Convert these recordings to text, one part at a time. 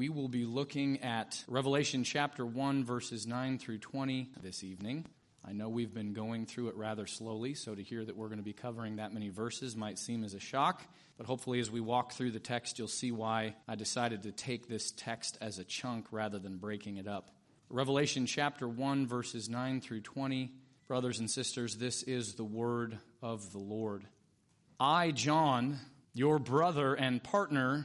We will be looking at Revelation chapter 1, verses 9 through 20 this evening. I know we've been going through it rather slowly, so to hear that we're going to be covering that many verses might seem as a shock. But hopefully, as we walk through the text, you'll see why I decided to take this text as a chunk rather than breaking it up. Revelation chapter 1, verses 9 through 20. Brothers and sisters, this is the word of the Lord. I, John, your brother and partner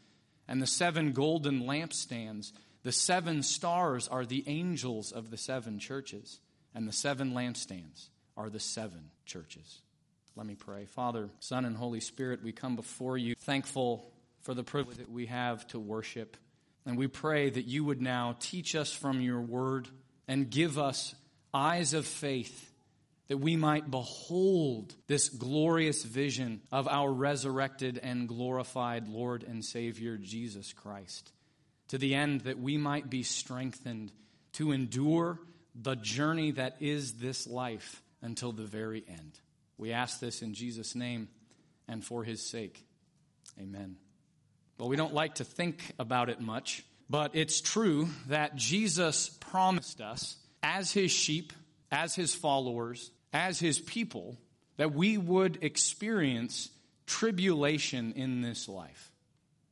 and the seven golden lampstands, the seven stars are the angels of the seven churches, and the seven lampstands are the seven churches. Let me pray. Father, Son, and Holy Spirit, we come before you thankful for the privilege that we have to worship and we pray that you would now teach us from your word and give us eyes of faith that we might behold this glorious vision of our resurrected and glorified Lord and Savior Jesus Christ, to the end that we might be strengthened to endure the journey that is this life until the very end. We ask this in Jesus' name and for his sake. Amen. Well, we don't like to think about it much, but it's true that Jesus promised us, as his sheep, as his followers, as his people, that we would experience tribulation in this life.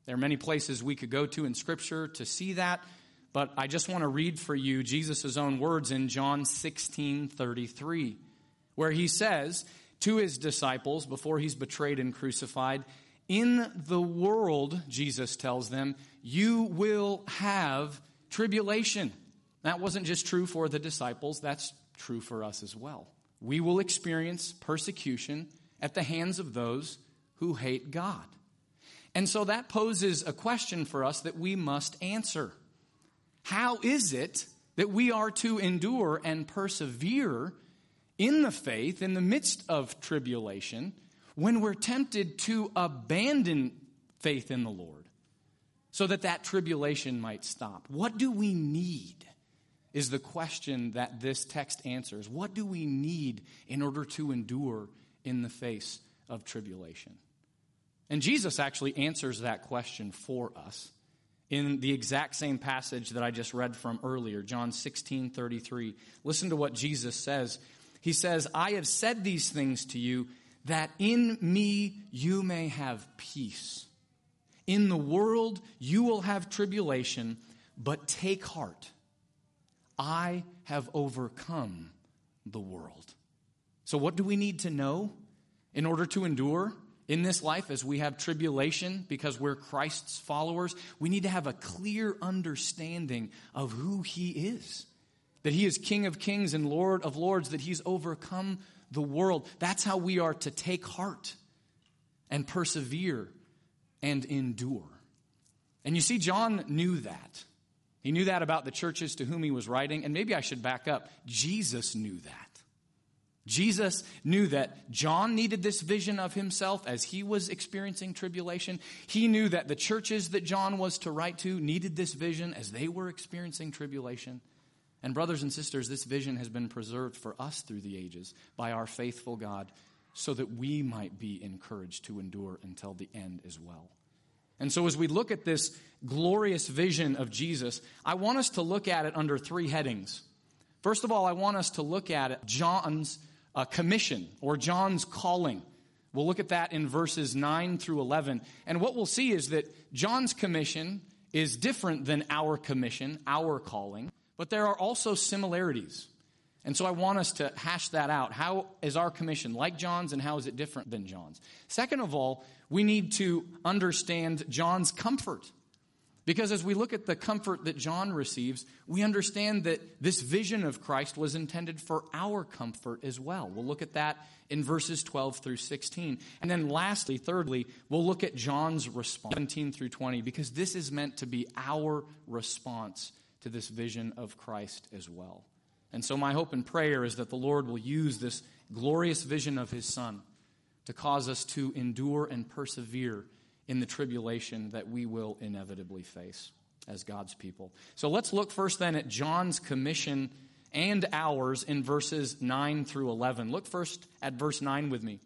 There are many places we could go to in Scripture to see that, but I just want to read for you Jesus' own words in John 16 33, where he says to his disciples before he's betrayed and crucified, in the world, Jesus tells them, you will have tribulation. That wasn't just true for the disciples, that's true for us as well. We will experience persecution at the hands of those who hate God. And so that poses a question for us that we must answer. How is it that we are to endure and persevere in the faith in the midst of tribulation? when we're tempted to abandon faith in the Lord so that that tribulation might stop. What do we need? Is the question that this text answers. What do we need in order to endure in the face of tribulation? And Jesus actually answers that question for us in the exact same passage that I just read from earlier, John 16 33. Listen to what Jesus says. He says, I have said these things to you that in me you may have peace. In the world you will have tribulation, but take heart. I have overcome the world. So, what do we need to know in order to endure in this life as we have tribulation because we're Christ's followers? We need to have a clear understanding of who He is that he is King of kings and Lord of lords, that he's overcome the world. That's how we are to take heart and persevere and endure. And you see, John knew that. He knew that about the churches to whom he was writing. And maybe I should back up. Jesus knew that. Jesus knew that John needed this vision of himself as he was experiencing tribulation. He knew that the churches that John was to write to needed this vision as they were experiencing tribulation. And, brothers and sisters, this vision has been preserved for us through the ages by our faithful God so that we might be encouraged to endure until the end as well. And so, as we look at this glorious vision of Jesus, I want us to look at it under three headings. First of all, I want us to look at John's uh, commission or John's calling. We'll look at that in verses 9 through 11. And what we'll see is that John's commission is different than our commission, our calling, but there are also similarities. And so I want us to hash that out. How is our commission like John's and how is it different than John's? Second of all, we need to understand John's comfort. Because as we look at the comfort that John receives, we understand that this vision of Christ was intended for our comfort as well. We'll look at that in verses 12 through 16. And then lastly, thirdly, we'll look at John's response, 17 through 20, because this is meant to be our response to this vision of Christ as well. And so, my hope and prayer is that the Lord will use this glorious vision of His Son to cause us to endure and persevere in the tribulation that we will inevitably face as God's people. So, let's look first then at John's commission and ours in verses 9 through 11. Look first at verse 9 with me.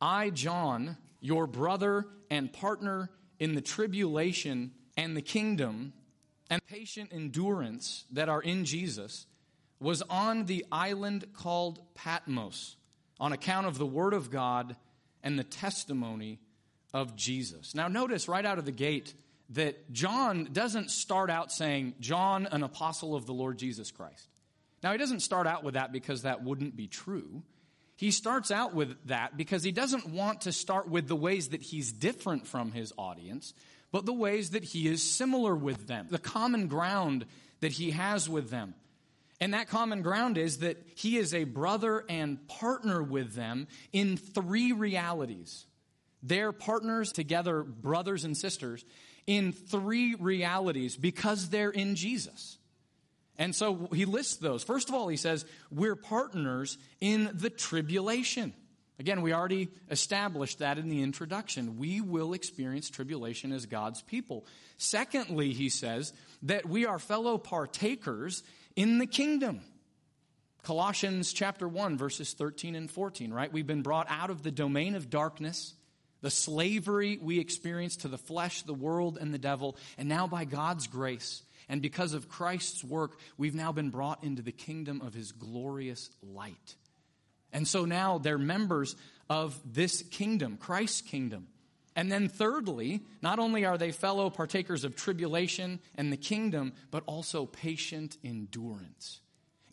I, John, your brother and partner in the tribulation and the kingdom and patient endurance that are in Jesus was on the island called Patmos on account of the Word of God and the testimony of Jesus. Now, notice right out of the gate that John doesn't start out saying, John, an apostle of the Lord Jesus Christ. Now, he doesn't start out with that because that wouldn't be true. He starts out with that because he doesn't want to start with the ways that he's different from his audience, but the ways that he is similar with them, the common ground that he has with them. And that common ground is that he is a brother and partner with them in three realities. They're partners together, brothers and sisters, in three realities because they're in Jesus. And so he lists those. First of all, he says, We're partners in the tribulation. Again, we already established that in the introduction. We will experience tribulation as God's people. Secondly, he says that we are fellow partakers in the kingdom. Colossians chapter 1, verses 13 and 14, right? We've been brought out of the domain of darkness, the slavery we experienced to the flesh, the world, and the devil, and now by God's grace and because of Christ's work, we've now been brought into the kingdom of his glorious light. And so now they're members of this kingdom, Christ's kingdom. And then, thirdly, not only are they fellow partakers of tribulation and the kingdom, but also patient endurance.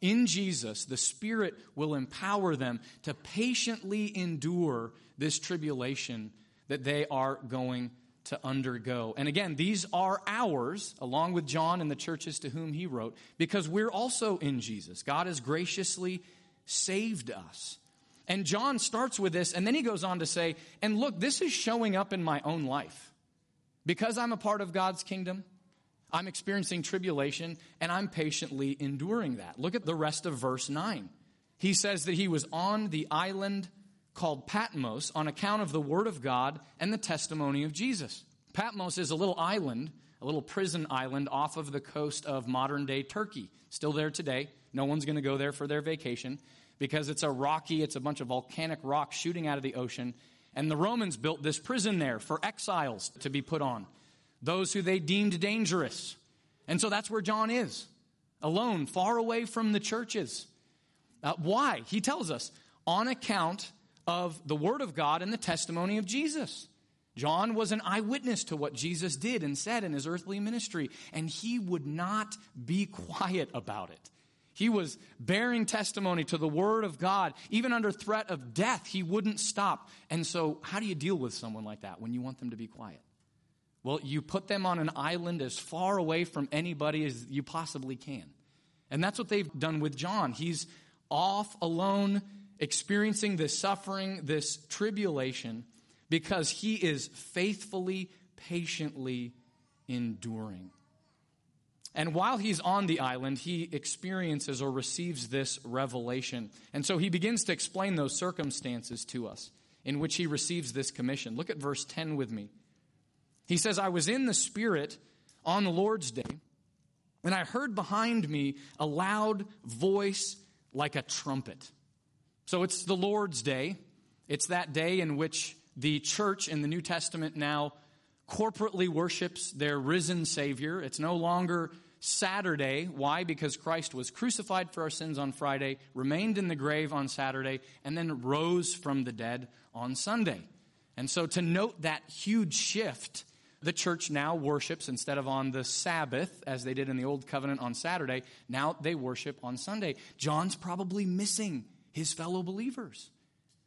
In Jesus, the Spirit will empower them to patiently endure this tribulation that they are going to undergo. And again, these are ours, along with John and the churches to whom he wrote, because we're also in Jesus. God has graciously saved us. And John starts with this, and then he goes on to say, and look, this is showing up in my own life. Because I'm a part of God's kingdom, I'm experiencing tribulation, and I'm patiently enduring that. Look at the rest of verse 9. He says that he was on the island called Patmos on account of the Word of God and the testimony of Jesus. Patmos is a little island, a little prison island off of the coast of modern day Turkey. Still there today. No one's going to go there for their vacation because it's a rocky, it's a bunch of volcanic rock shooting out of the ocean. And the Romans built this prison there for exiles to be put on, those who they deemed dangerous. And so that's where John is, alone, far away from the churches. Uh, why? He tells us, on account of the Word of God and the testimony of Jesus. John was an eyewitness to what Jesus did and said in his earthly ministry, and he would not be quiet about it. He was bearing testimony to the Word of God. Even under threat of death, he wouldn't stop. And so, how do you deal with someone like that when you want them to be quiet? Well, you put them on an island as far away from anybody as you possibly can. And that's what they've done with John. He's off alone, experiencing this suffering, this tribulation, because he is faithfully, patiently enduring. And while he's on the island, he experiences or receives this revelation. And so he begins to explain those circumstances to us in which he receives this commission. Look at verse 10 with me. He says, I was in the Spirit on the Lord's day, and I heard behind me a loud voice like a trumpet. So it's the Lord's day. It's that day in which the church in the New Testament now corporately worships their risen Savior. It's no longer Saturday. Why? Because Christ was crucified for our sins on Friday, remained in the grave on Saturday, and then rose from the dead on Sunday. And so to note that huge shift, the church now worships instead of on the Sabbath, as they did in the Old Covenant on Saturday, now they worship on Sunday. John's probably missing his fellow believers,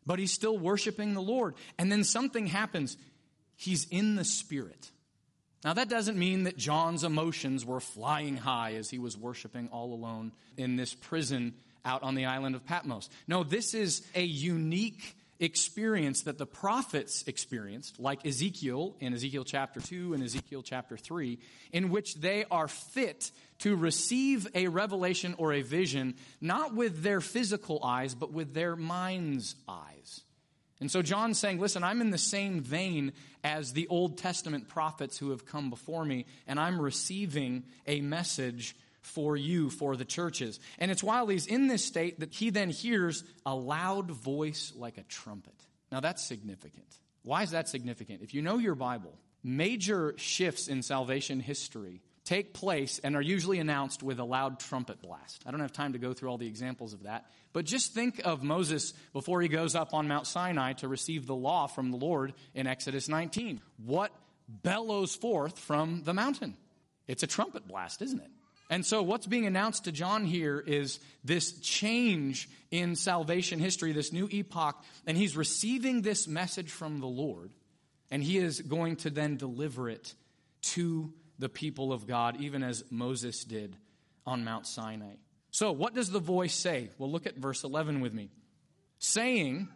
but he's still worshiping the Lord. And then something happens. He's in the Spirit. Now, that doesn't mean that John's emotions were flying high as he was worshiping all alone in this prison out on the island of Patmos. No, this is a unique experience that the prophets experienced, like Ezekiel in Ezekiel chapter 2 and Ezekiel chapter 3, in which they are fit to receive a revelation or a vision, not with their physical eyes, but with their mind's eyes. And so John's saying, listen, I'm in the same vein as the Old Testament prophets who have come before me, and I'm receiving a message for you, for the churches. And it's while he's in this state that he then hears a loud voice like a trumpet. Now that's significant. Why is that significant? If you know your Bible, major shifts in salvation history take place and are usually announced with a loud trumpet blast. I don't have time to go through all the examples of that, but just think of Moses before he goes up on Mount Sinai to receive the law from the Lord in Exodus 19. What bellows forth from the mountain? It's a trumpet blast, isn't it? And so, what's being announced to John here is this change in salvation history, this new epoch, and he's receiving this message from the Lord, and he is going to then deliver it to the people of God, even as Moses did on Mount Sinai. So, what does the voice say? Well, look at verse 11 with me. Saying,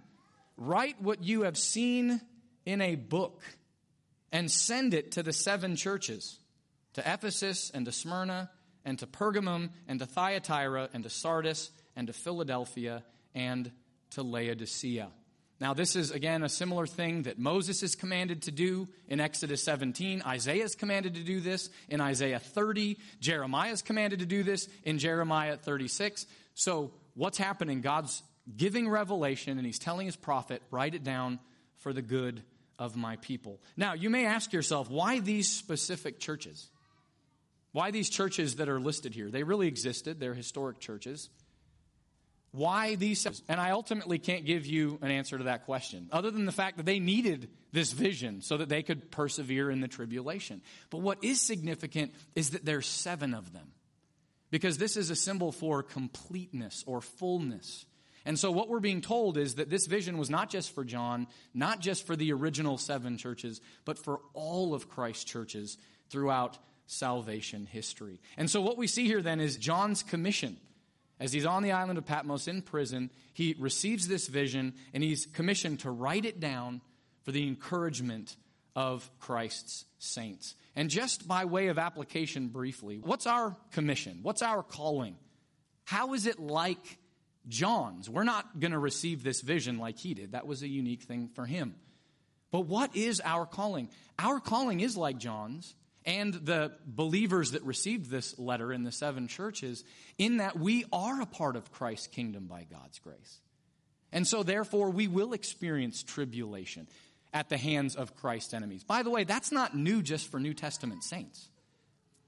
Write what you have seen in a book and send it to the seven churches to Ephesus and to Smyrna and to Pergamum and to Thyatira and to Sardis and to Philadelphia and to Laodicea. Now, this is again a similar thing that Moses is commanded to do in Exodus 17. Isaiah is commanded to do this in Isaiah 30. Jeremiah is commanded to do this in Jeremiah 36. So, what's happening? God's giving revelation and he's telling his prophet, write it down for the good of my people. Now, you may ask yourself, why these specific churches? Why these churches that are listed here? They really existed, they're historic churches. Why these? And I ultimately can't give you an answer to that question, other than the fact that they needed this vision so that they could persevere in the tribulation. But what is significant is that there's seven of them, because this is a symbol for completeness or fullness. And so, what we're being told is that this vision was not just for John, not just for the original seven churches, but for all of Christ's churches throughout salvation history. And so, what we see here then is John's commission as he's on the island of Patmos in prison, he receives this vision and he's commissioned to write it down for the encouragement of Christ's saints. And just by way of application, briefly, what's our commission? What's our calling? How is it like John's? We're not going to receive this vision like he did. That was a unique thing for him. But what is our calling? Our calling is like John's and the believers that received this letter in the seven churches, in that we are a part of Christ's kingdom by God's grace. And so, therefore, we will experience tribulation at the hands of Christ's enemies. By the way, that's not new just for New Testament saints,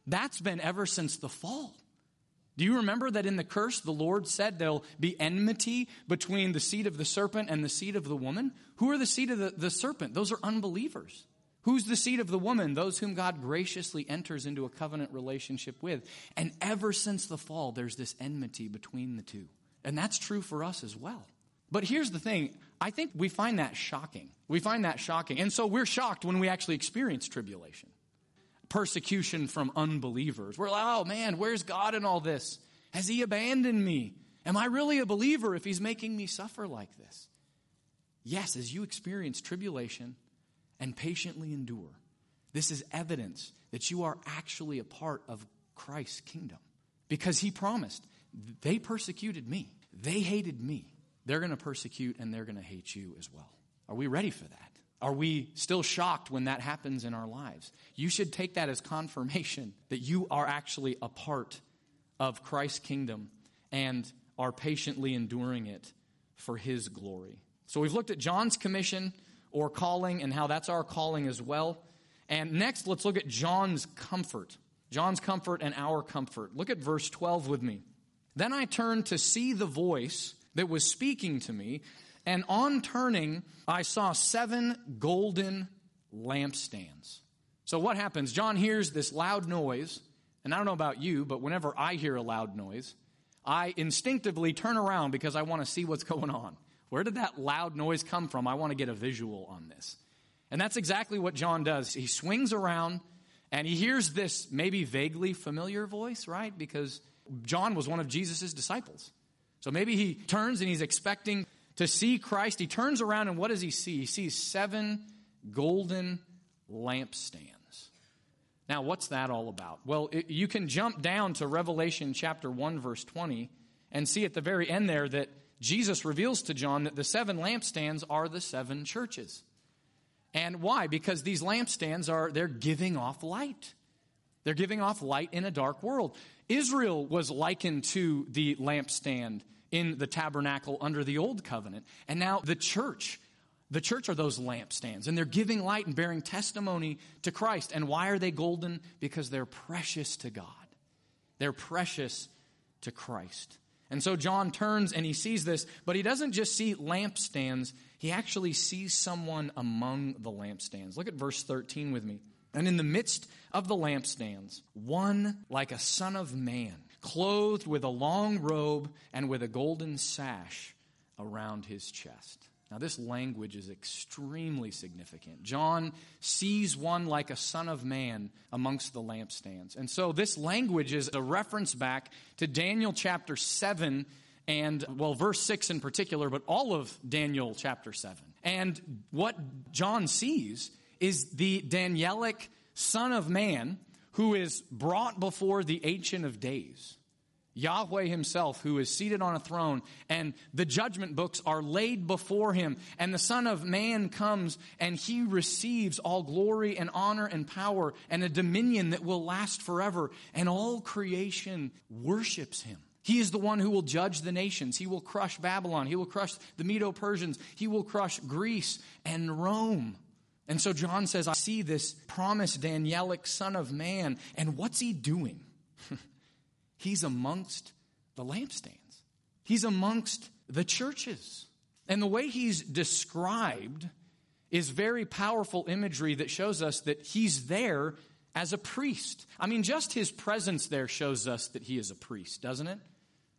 that's been ever since the fall. Do you remember that in the curse, the Lord said there'll be enmity between the seed of the serpent and the seed of the woman? Who are the seed of the, the serpent? Those are unbelievers. Who's the seed of the woman? Those whom God graciously enters into a covenant relationship with. And ever since the fall, there's this enmity between the two. And that's true for us as well. But here's the thing I think we find that shocking. We find that shocking. And so we're shocked when we actually experience tribulation, persecution from unbelievers. We're like, oh man, where's God in all this? Has he abandoned me? Am I really a believer if he's making me suffer like this? Yes, as you experience tribulation and patiently endure, this is evidence that you are actually a part of Christ's kingdom. Because he promised, they persecuted me, they hated me. They're going to persecute and they're going to hate you as well. Are we ready for that? Are we still shocked when that happens in our lives? You should take that as confirmation that you are actually a part of Christ's kingdom and are patiently enduring it for his glory. So we've looked at John's commission or calling and how that's our calling as well. And next, let's look at John's comfort. John's comfort and our comfort. Look at verse 12 with me. Then I turned to see the voice that was speaking to me, and on turning, I saw seven golden lampstands. So what happens? John hears this loud noise, and I don't know about you, but whenever I hear a loud noise, I instinctively turn around because I want to see what's going on. Where did that loud noise come from? I want to get a visual on this. And that's exactly what John does. He swings around and he hears this maybe vaguely familiar voice, right? Because John was one of Jesus' disciples. So maybe he turns and he's expecting to see Christ. He turns around and what does he see? He sees seven golden lampstands. Now, what's that all about? Well, it, you can jump down to Revelation chapter 1, verse 20, and see at the very end there that Jesus reveals to John that the seven lampstands are the seven churches. And why? Because these lampstands are, they're giving off light. They're giving off light in a dark world. Israel was likened to the lampstand in the tabernacle under the old covenant. And now the church, the church are those lampstands, and they're giving light and bearing testimony to Christ. And why are they golden? Because they're precious to God, they're precious to Christ. And so John turns and he sees this, but he doesn't just see lampstands, he actually sees someone among the lampstands. Look at verse 13 with me. And in the midst of the lampstands, one like a son of man, clothed with a long robe and with a golden sash around his chest. Now, this language is extremely significant. John sees one like a son of man amongst the lampstands. And so, this language is a reference back to Daniel chapter 7 and, well, verse 6 in particular, but all of Daniel chapter 7. And what John sees is the Danielic Son of Man who is brought before the Ancient of Days. Yahweh himself, who is seated on a throne, and the judgment books are laid before him, and the Son of Man comes, and he receives all glory and honor and power and a dominion that will last forever, and all creation worships him. He is the one who will judge the nations. He will crush Babylon. He will crush the Medo Persians. He will crush Greece and Rome. And so John says, I see this promised Danielic Son of Man, and what's he doing? He's amongst the lampstands, he's amongst the churches. And the way he's described is very powerful imagery that shows us that he's there as a priest. I mean, just his presence there shows us that he is a priest, doesn't it?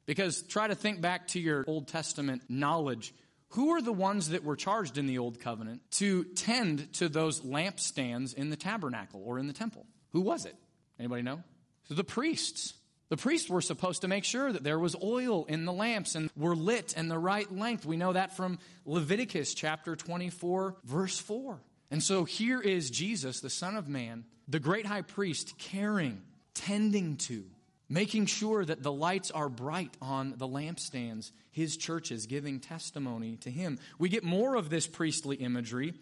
Because try to think back to your Old Testament knowledge. Who are the ones that were charged in the Old Covenant to tend to those lampstands in the tabernacle or in the temple? Who was it? Anybody know? So the priests. The priests were supposed to make sure that there was oil in the lamps and were lit and the right length. We know that from Leviticus chapter 24, verse 4. And so here is Jesus, the Son of Man, the great high priest, caring, tending to, making sure that the lights are bright on the lampstands, his churches, giving testimony to him. We get more of this priestly imagery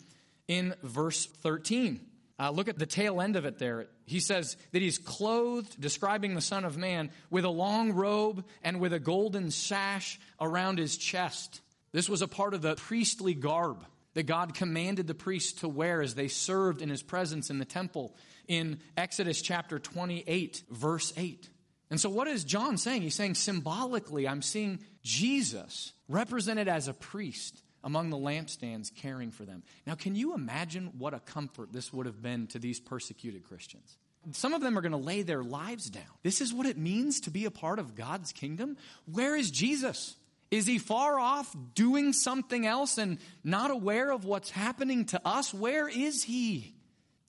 in verse 13. Uh, look at the tail end of it there. He says that he's clothed, describing the Son of Man, with a long robe and with a golden sash around his chest. This was a part of the priestly garb that God commanded the priests to wear as they served in his presence in the temple in Exodus chapter 28, verse 8. And so, what is John saying? He's saying symbolically, I'm seeing Jesus represented as a priest among the lampstands caring for them. Now, can you imagine what a comfort this would have been to these persecuted Christians? Some of them are going to lay their lives down. This is what it means to be a part of God's kingdom. Where is Jesus? Is he far off doing something else and not aware of what's happening to us? Where is he?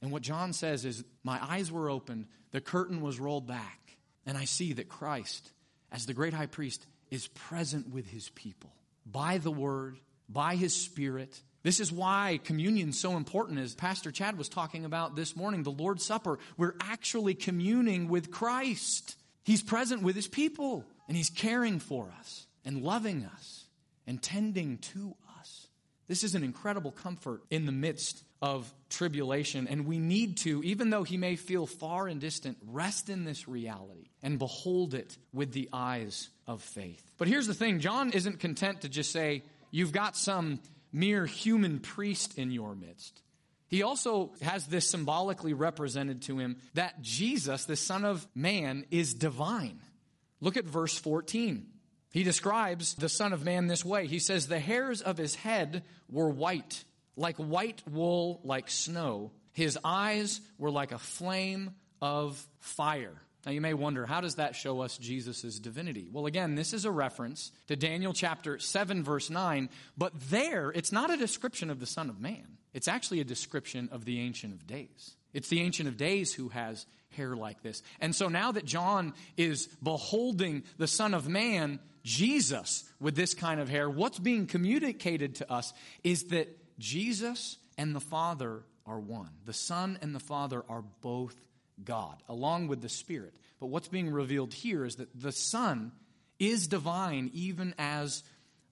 And what John says is, My eyes were opened, the curtain was rolled back, and I see that Christ as the great high priest, is present with his people by the word, by his spirit. This is why communion is so important, as Pastor Chad was talking about this morning, the Lord's Supper. We're actually communing with Christ. He's present with his people, and he's caring for us, and loving us, and tending to us. This is an incredible comfort in the midst of tribulation. And we need to, even though he may feel far and distant, rest in this reality and behold it with the eyes of faith. But here's the thing John isn't content to just say, You've got some mere human priest in your midst. He also has this symbolically represented to him that Jesus, the Son of Man, is divine. Look at verse 14. He describes the Son of Man this way. He says, The hairs of his head were white, like white wool, like snow. His eyes were like a flame of fire. Now you may wonder, how does that show us Jesus' divinity? Well, again, this is a reference to Daniel chapter 7, verse 9, but there it's not a description of the Son of Man. It's actually a description of the Ancient of Days. It's the Ancient of Days who has hair like this. And so now that John is beholding the Son of Man, Jesus, with this kind of hair, what's being communicated to us is that Jesus and the Father are one. The Son and the Father are both God, along with the Spirit. But what's being revealed here is that the Son is divine, even as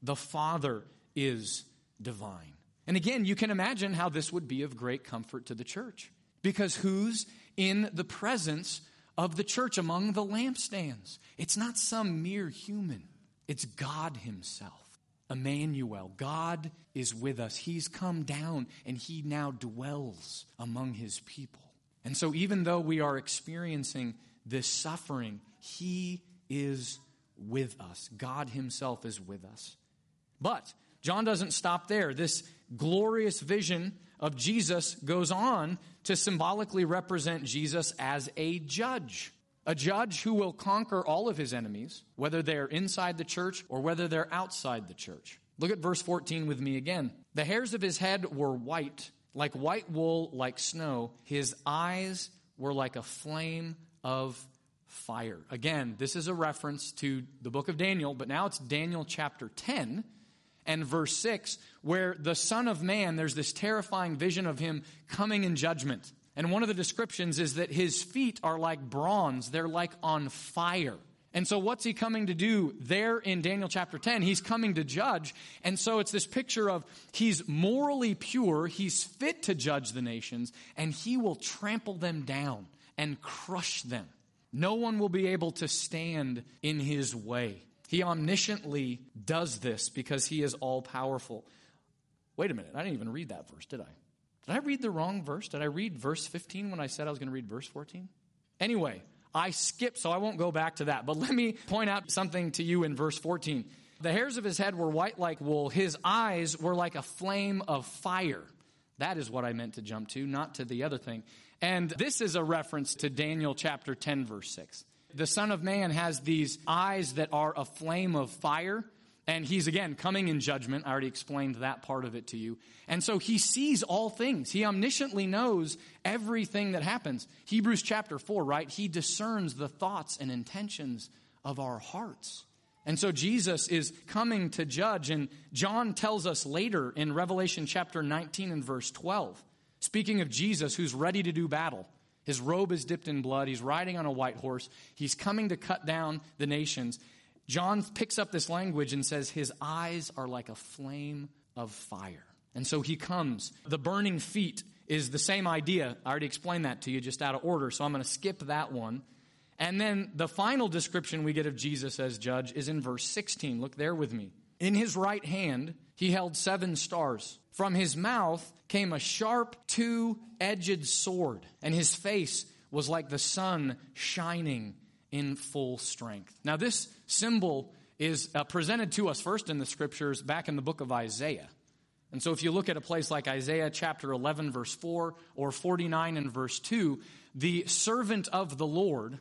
the Father is divine. And again, you can imagine how this would be of great comfort to the church. Because who's in the presence of the church among the lampstands? It's not some mere human, it's God Himself. Emmanuel, God is with us. He's come down and He now dwells among His people. And so, even though we are experiencing this suffering, He is with us. God Himself is with us. But John doesn't stop there. This glorious vision of Jesus goes on to symbolically represent Jesus as a judge. A judge who will conquer all of his enemies, whether they're inside the church or whether they're outside the church. Look at verse 14 with me again. The hairs of his head were white like white wool, like snow. His eyes were like a flame of fire. Again, this is a reference to the book of Daniel, but now it's Daniel chapter 10 and verse 6, where the Son of Man, there's this terrifying vision of him coming in judgment. And one of the descriptions is that his feet are like bronze, they're like on fire. And so, what's he coming to do there in Daniel chapter 10? He's coming to judge. And so, it's this picture of he's morally pure, he's fit to judge the nations, and he will trample them down and crush them. No one will be able to stand in his way. He omnisciently does this because he is all powerful. Wait a minute, I didn't even read that verse, did I? Did I read the wrong verse? Did I read verse 15 when I said I was going to read verse 14? Anyway, I skipped, so I won't go back to that. But let me point out something to you in verse 14. The hairs of his head were white like wool, his eyes were like a flame of fire. That is what I meant to jump to, not to the other thing. And this is a reference to Daniel chapter 10, verse 6. The Son of Man has these eyes that are a flame of fire. And he's again coming in judgment. I already explained that part of it to you. And so he sees all things. He omnisciently knows everything that happens. Hebrews chapter 4, right? He discerns the thoughts and intentions of our hearts. And so Jesus is coming to judge. And John tells us later in Revelation chapter 19 and verse 12, speaking of Jesus who's ready to do battle. His robe is dipped in blood. He's riding on a white horse. He's coming to cut down the nations. John picks up this language and says, His eyes are like a flame of fire. And so he comes. The burning feet is the same idea. I already explained that to you just out of order, so I'm going to skip that one. And then the final description we get of Jesus as judge is in verse 16. Look there with me. In his right hand, he held seven stars. From his mouth came a sharp, two edged sword, and his face was like the sun shining in full strength. Now, this symbol is uh, presented to us first in the scriptures back in the book of Isaiah. And so, if you look at a place like Isaiah chapter 11, verse 4, or 49 and verse 2, the servant of the Lord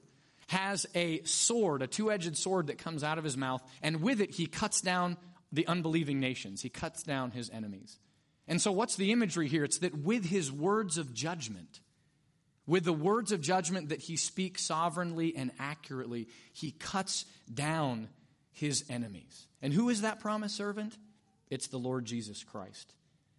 has a sword, a two edged sword that comes out of his mouth, and with it he cuts down the unbelieving nations. He cuts down his enemies. And so, what's the imagery here? It's that with his words of judgment, With the words of judgment that he speaks sovereignly and accurately, he cuts down his enemies. And who is that promised servant? It's the Lord Jesus Christ.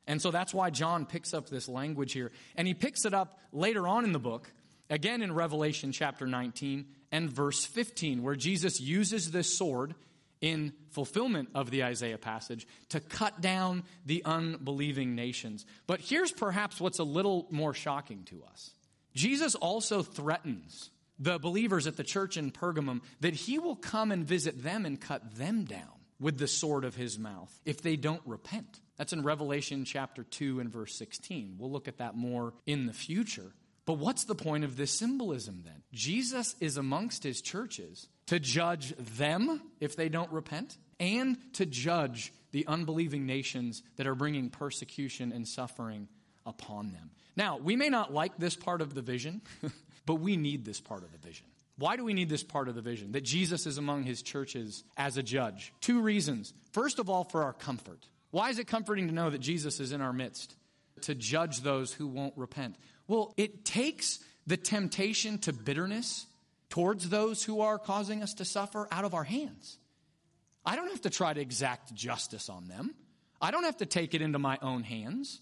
And so that's why John picks up this language here. And he picks it up later on in the book, again in Revelation chapter 19 and verse 15, where Jesus uses this sword in fulfillment of the Isaiah passage to cut down the unbelieving nations. But here's perhaps what's a little more shocking to us Jesus also threatens the believers at the church in Pergamum that he will come and visit them and cut them down with the sword of his mouth if they don't repent. That's in Revelation chapter 2 and verse 16. We'll look at that more in the future. But what's the point of this symbolism then? Jesus is amongst his churches to judge them if they don't repent and to judge the unbelieving nations that are bringing persecution and suffering upon them. Now, we may not like this part of the vision, but we need this part of the vision. Why do we need this part of the vision? That Jesus is among his churches as a judge. Two reasons. First of all, for our comfort. Why is it comforting to know that Jesus is in our midst to judge those who won't repent? Well, it takes the temptation to bitterness towards those who are causing us to suffer out of our hands. I don't have to try to exact justice on them. I don't have to take it into my own hands.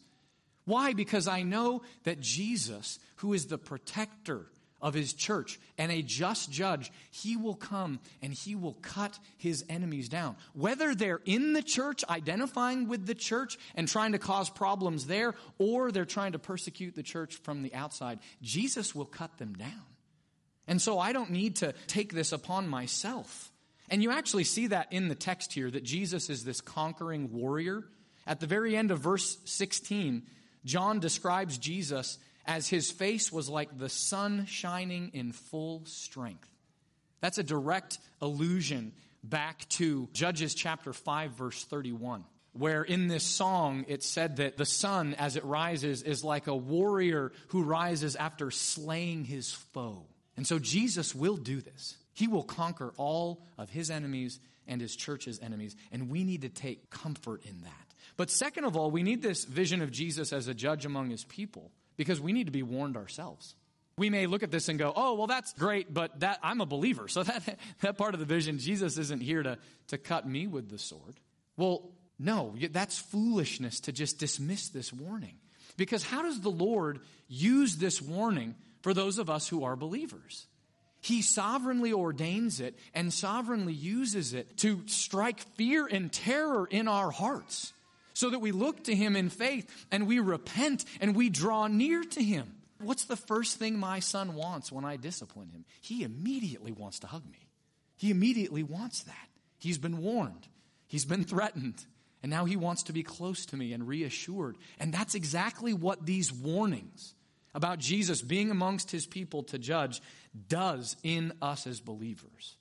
Why? Because I know that Jesus, who is the protector of his church and a just judge, he will come and he will cut his enemies down. Whether they're in the church, identifying with the church and trying to cause problems there, or they're trying to persecute the church from the outside, Jesus will cut them down. And so I don't need to take this upon myself. And you actually see that in the text here that Jesus is this conquering warrior. At the very end of verse 16, John describes Jesus as his face was like the sun shining in full strength. That's a direct allusion back to Judges chapter 5, verse 31, where in this song it said that the sun, as it rises, is like a warrior who rises after slaying his foe. And so Jesus will do this. He will conquer all of his enemies and his church's enemies, and we need to take comfort in that. But second of all, we need this vision of Jesus as a judge among his people because we need to be warned ourselves. We may look at this and go, oh, well, that's great, but that I'm a believer. So that, that part of the vision, Jesus isn't here to, to cut me with the sword. Well, no, that's foolishness to just dismiss this warning. Because how does the Lord use this warning for those of us who are believers? He sovereignly ordains it and sovereignly uses it to strike fear and terror in our hearts so that we look to Him in faith and we repent and we draw near to Him. What's the first thing my son wants when I discipline him? He immediately wants to hug me. He immediately wants that. He's been warned, he's been threatened, and now he wants to be close to me and reassured. And that's exactly what these warnings about Jesus being amongst his people to judge does in us as believers.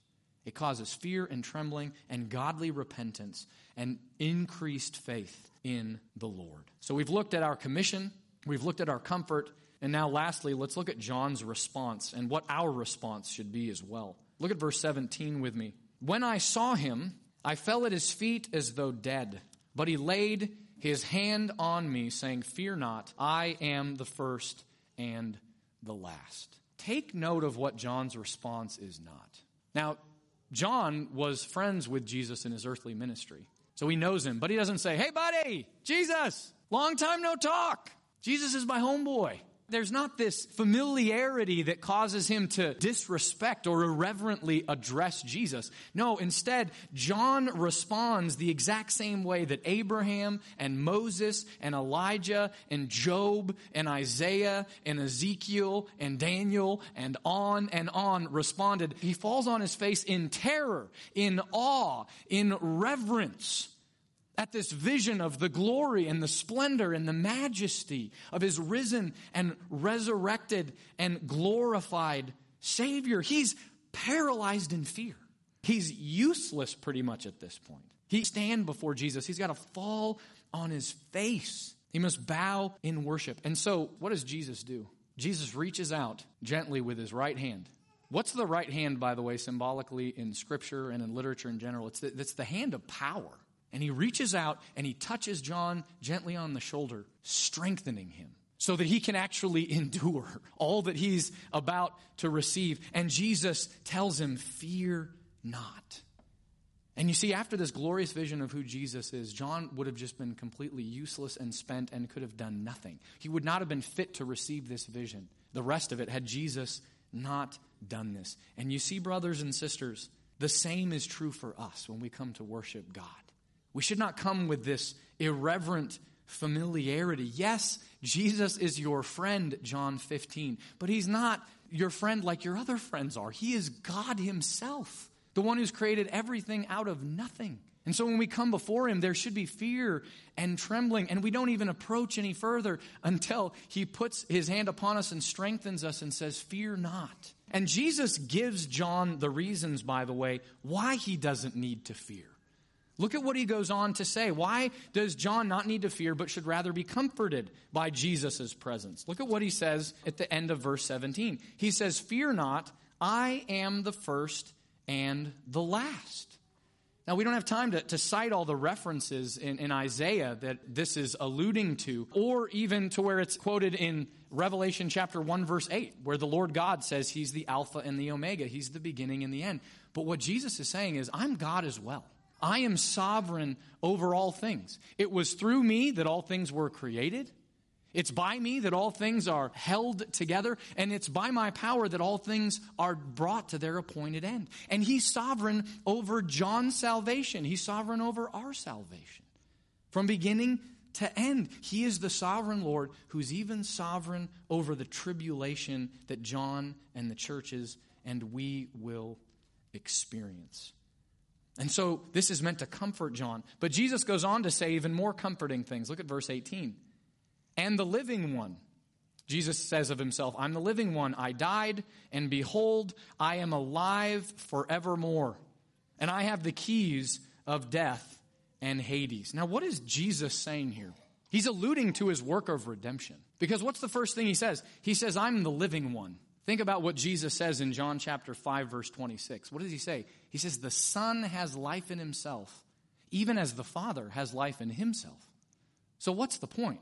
It causes fear and trembling and godly repentance and increased faith in the Lord. So we've looked at our commission, we've looked at our comfort, and now lastly, let's look at John's response and what our response should be as well. Look at verse 17 with me. When I saw him, I fell at his feet as though dead, but he laid his hand on me, saying, Fear not, I am the first and the last. Take note of what John's response is not. Now, John was friends with Jesus in his earthly ministry. So he knows him, but he doesn't say, Hey, buddy, Jesus, long time no talk. Jesus is my homeboy. There's not this familiarity that causes him to disrespect or irreverently address Jesus. No, instead, John responds the exact same way that Abraham and Moses and Elijah and Job and Isaiah and Ezekiel and Daniel and on and on responded. He falls on his face in terror, in awe, in reverence at this vision of the glory and the splendor and the majesty of his risen and resurrected and glorified Savior. He's paralyzed in fear. He's useless pretty much at this point. He stand before Jesus. He's got to fall on his face. He must bow in worship. And so, what does Jesus do? Jesus reaches out gently with his right hand. What's the right hand, by the way, symbolically in scripture and in literature in general? It's the, it's the hand of power. And he reaches out and he touches John gently on the shoulder, strengthening him. so that he can actually endure all that he's about to receive. And Jesus tells him, Fear not. And you see, after this glorious vision of who Jesus is, John would have just been completely useless and spent and could have done nothing. He would not have been fit to receive this vision, the rest of it, had Jesus not done this. And you see, brothers and sisters, the same is true for us when we come to worship God. We should not come with this irreverent familiarity. Yes, Jesus is your friend, John 15, but he's not your friend like your other friends are. He is God himself, the one who's created everything out of nothing. And so when we come before him, there should be fear and trembling, and we don't even approach any further until he puts his hand upon us and strengthens us and says, Fear not. And Jesus gives John the reasons, by the way, why he doesn't need to fear. Look at what he goes on to say. Why does John not need to fear, but should rather be comforted by Jesus' presence? Look at what he says at the end of verse 17. He says, Fear not, I am the first and the last. Now, we don't have time to, to cite all the references in, in Isaiah that this is alluding to, or even to where it's quoted in Revelation chapter 1, verse 8, where the Lord God says he's the Alpha and the Omega, he's the beginning and the end. But what Jesus is saying is, I'm God as well. I am sovereign over all things. It was through me that all things were created. It's by me that all things are held together, and it's by my power that all things are brought to their appointed end. And He's sovereign over John's salvation, He's sovereign over our salvation. From beginning to end, He is the sovereign Lord who's even sovereign over the tribulation that John and the churches and we will experience. And so this is meant to comfort John. But Jesus goes on to say even more comforting things. Look at verse 18. And the living one. Jesus says of himself, I'm the living one. I died, and behold, I am alive forevermore. And I have the keys of death and Hades. Now, what is Jesus saying here? He's alluding to his work of redemption. Because what's the first thing he says? He says, I'm the living one. Think about what Jesus says in John chapter 5 verse 26. What does he say? He says the son has life in himself, even as the father has life in himself. So what's the point?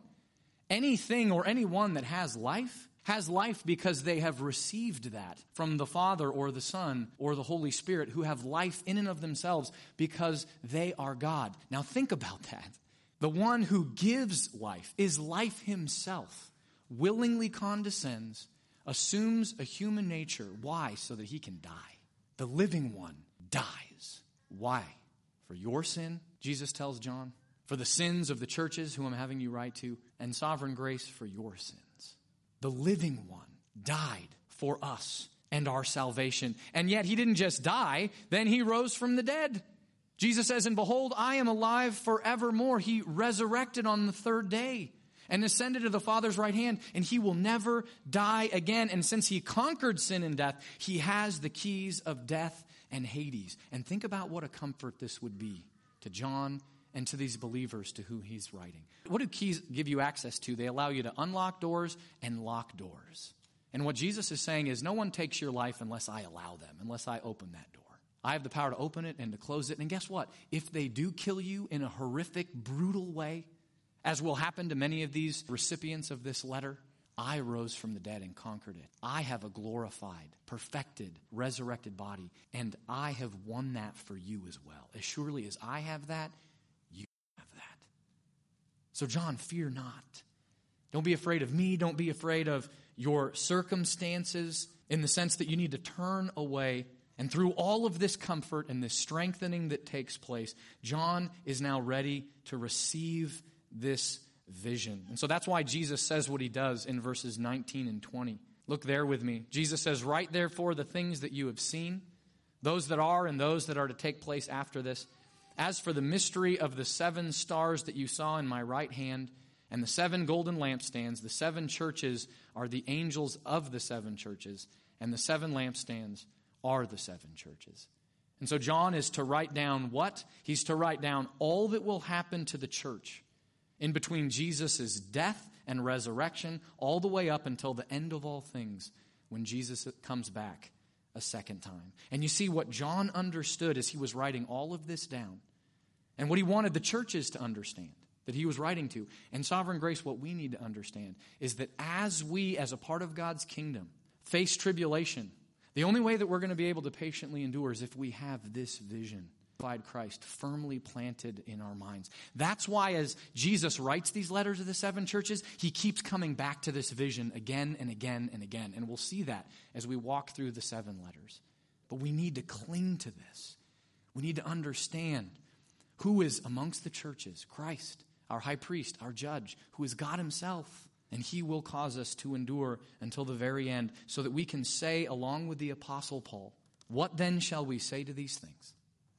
Anything or anyone that has life has life because they have received that from the Father or the Son or the Holy Spirit who have life in and of themselves because they are God. Now think about that. The one who gives life is life himself, willingly condescends assumes a human nature. Why? So that he can die. The living one dies. Why? For your sin, Jesus tells John, for the sins of the churches who I'm having you write to, and sovereign grace for your sins. The living one died for us and our salvation. And yet he didn't just die, then he rose from the dead. Jesus says, And behold, I am alive forevermore. He resurrected on the third day and ascended to the Father's right hand, and he will never die again. And since he conquered sin and death, he has the keys of death and Hades. And think about what a comfort this would be to John and to these believers to who he's writing. What do keys give you access to? They allow you to unlock doors and lock doors. And what Jesus is saying is, no one takes your life unless I allow them, unless I open that door. I have the power to open it and to close it. And guess what? If they do kill you in a horrific, brutal way, as will happen to many of these recipients of this letter, I rose from the dead and conquered it. I have a glorified, perfected, resurrected body, and I have won that for you as well. As surely as I have that, you have that. So, John, fear not. Don't be afraid of me. Don't be afraid of your circumstances in the sense that you need to turn away. And through all of this comfort and this strengthening that takes place, John is now ready to receive this vision. And so that's why Jesus says what he does in verses 19 and 20. Look there with me. Jesus says, Write therefore the things that you have seen, those that are and those that are to take place after this. As for the mystery of the seven stars that you saw in my right hand, and the seven golden lampstands, the seven churches are the angels of the seven churches, and the seven lampstands are the seven churches. And so John is to write down what? He's to write down all that will happen to the church in between Jesus' death and resurrection, all the way up until the end of all things when Jesus comes back a second time. And you see what John understood as he was writing all of this down, and what he wanted the churches to understand, that he was writing to. And sovereign grace, what we need to understand is that as we, as a part of God's kingdom, face tribulation, the only way that we're going to be able to patiently endure is if we have this vision. Christ firmly planted in our minds. That's why, as Jesus writes these letters to the seven churches, he keeps coming back to this vision again and again and again. And we'll see that as we walk through the seven letters. But we need to cling to this. We need to understand who is amongst the churches Christ, our high priest, our judge, who is God himself. And he will cause us to endure until the very end, so that we can say, along with the Apostle Paul, What then shall we say to these things?